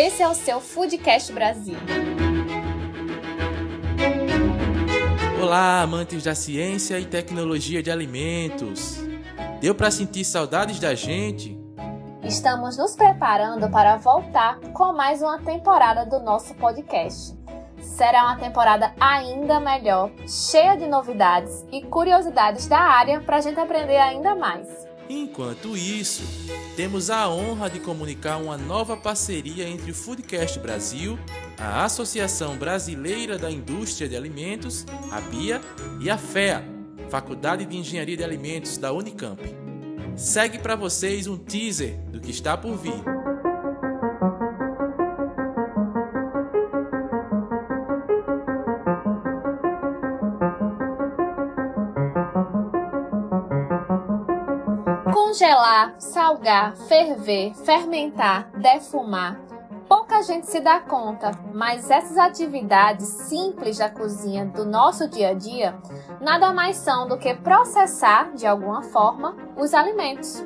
Esse é o seu Foodcast Brasil. Olá, amantes da ciência e tecnologia de alimentos. Deu para sentir saudades da gente? Estamos nos preparando para voltar com mais uma temporada do nosso podcast. Será uma temporada ainda melhor, cheia de novidades e curiosidades da área para a gente aprender ainda mais. Enquanto isso, temos a honra de comunicar uma nova parceria entre o Foodcast Brasil, a Associação Brasileira da Indústria de Alimentos, a BIA, e a FEA, Faculdade de Engenharia de Alimentos da Unicamp. Segue para vocês um teaser do que está por vir. Congelar, salgar, ferver, fermentar, defumar. Pouca gente se dá conta, mas essas atividades simples da cozinha do nosso dia a dia nada mais são do que processar, de alguma forma, os alimentos.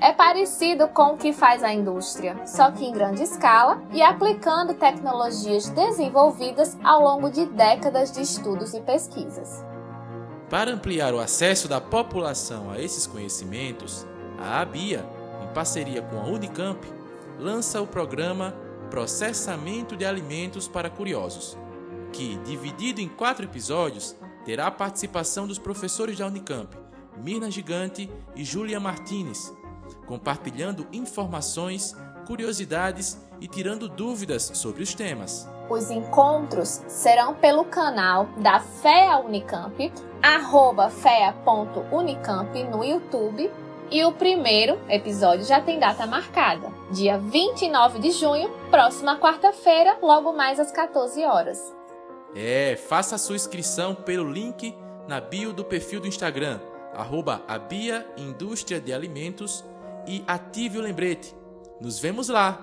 É parecido com o que faz a indústria, só que em grande escala e aplicando tecnologias desenvolvidas ao longo de décadas de estudos e pesquisas. Para ampliar o acesso da população a esses conhecimentos, a ABIA, em parceria com a Unicamp, lança o programa Processamento de Alimentos para Curiosos, que, dividido em quatro episódios, terá a participação dos professores da Unicamp, Mirna Gigante e Júlia Martinez, compartilhando informações, curiosidades e tirando dúvidas sobre os temas. Os encontros serão pelo canal da FEA Unicamp, arroba fea.unicamp no YouTube. E o primeiro episódio já tem data marcada, dia 29 de junho, próxima quarta-feira, logo mais às 14 horas. É, faça a sua inscrição pelo link na bio do perfil do Instagram, arroba a Bia Indústria de Alimentos e ative o lembrete. Nos vemos lá!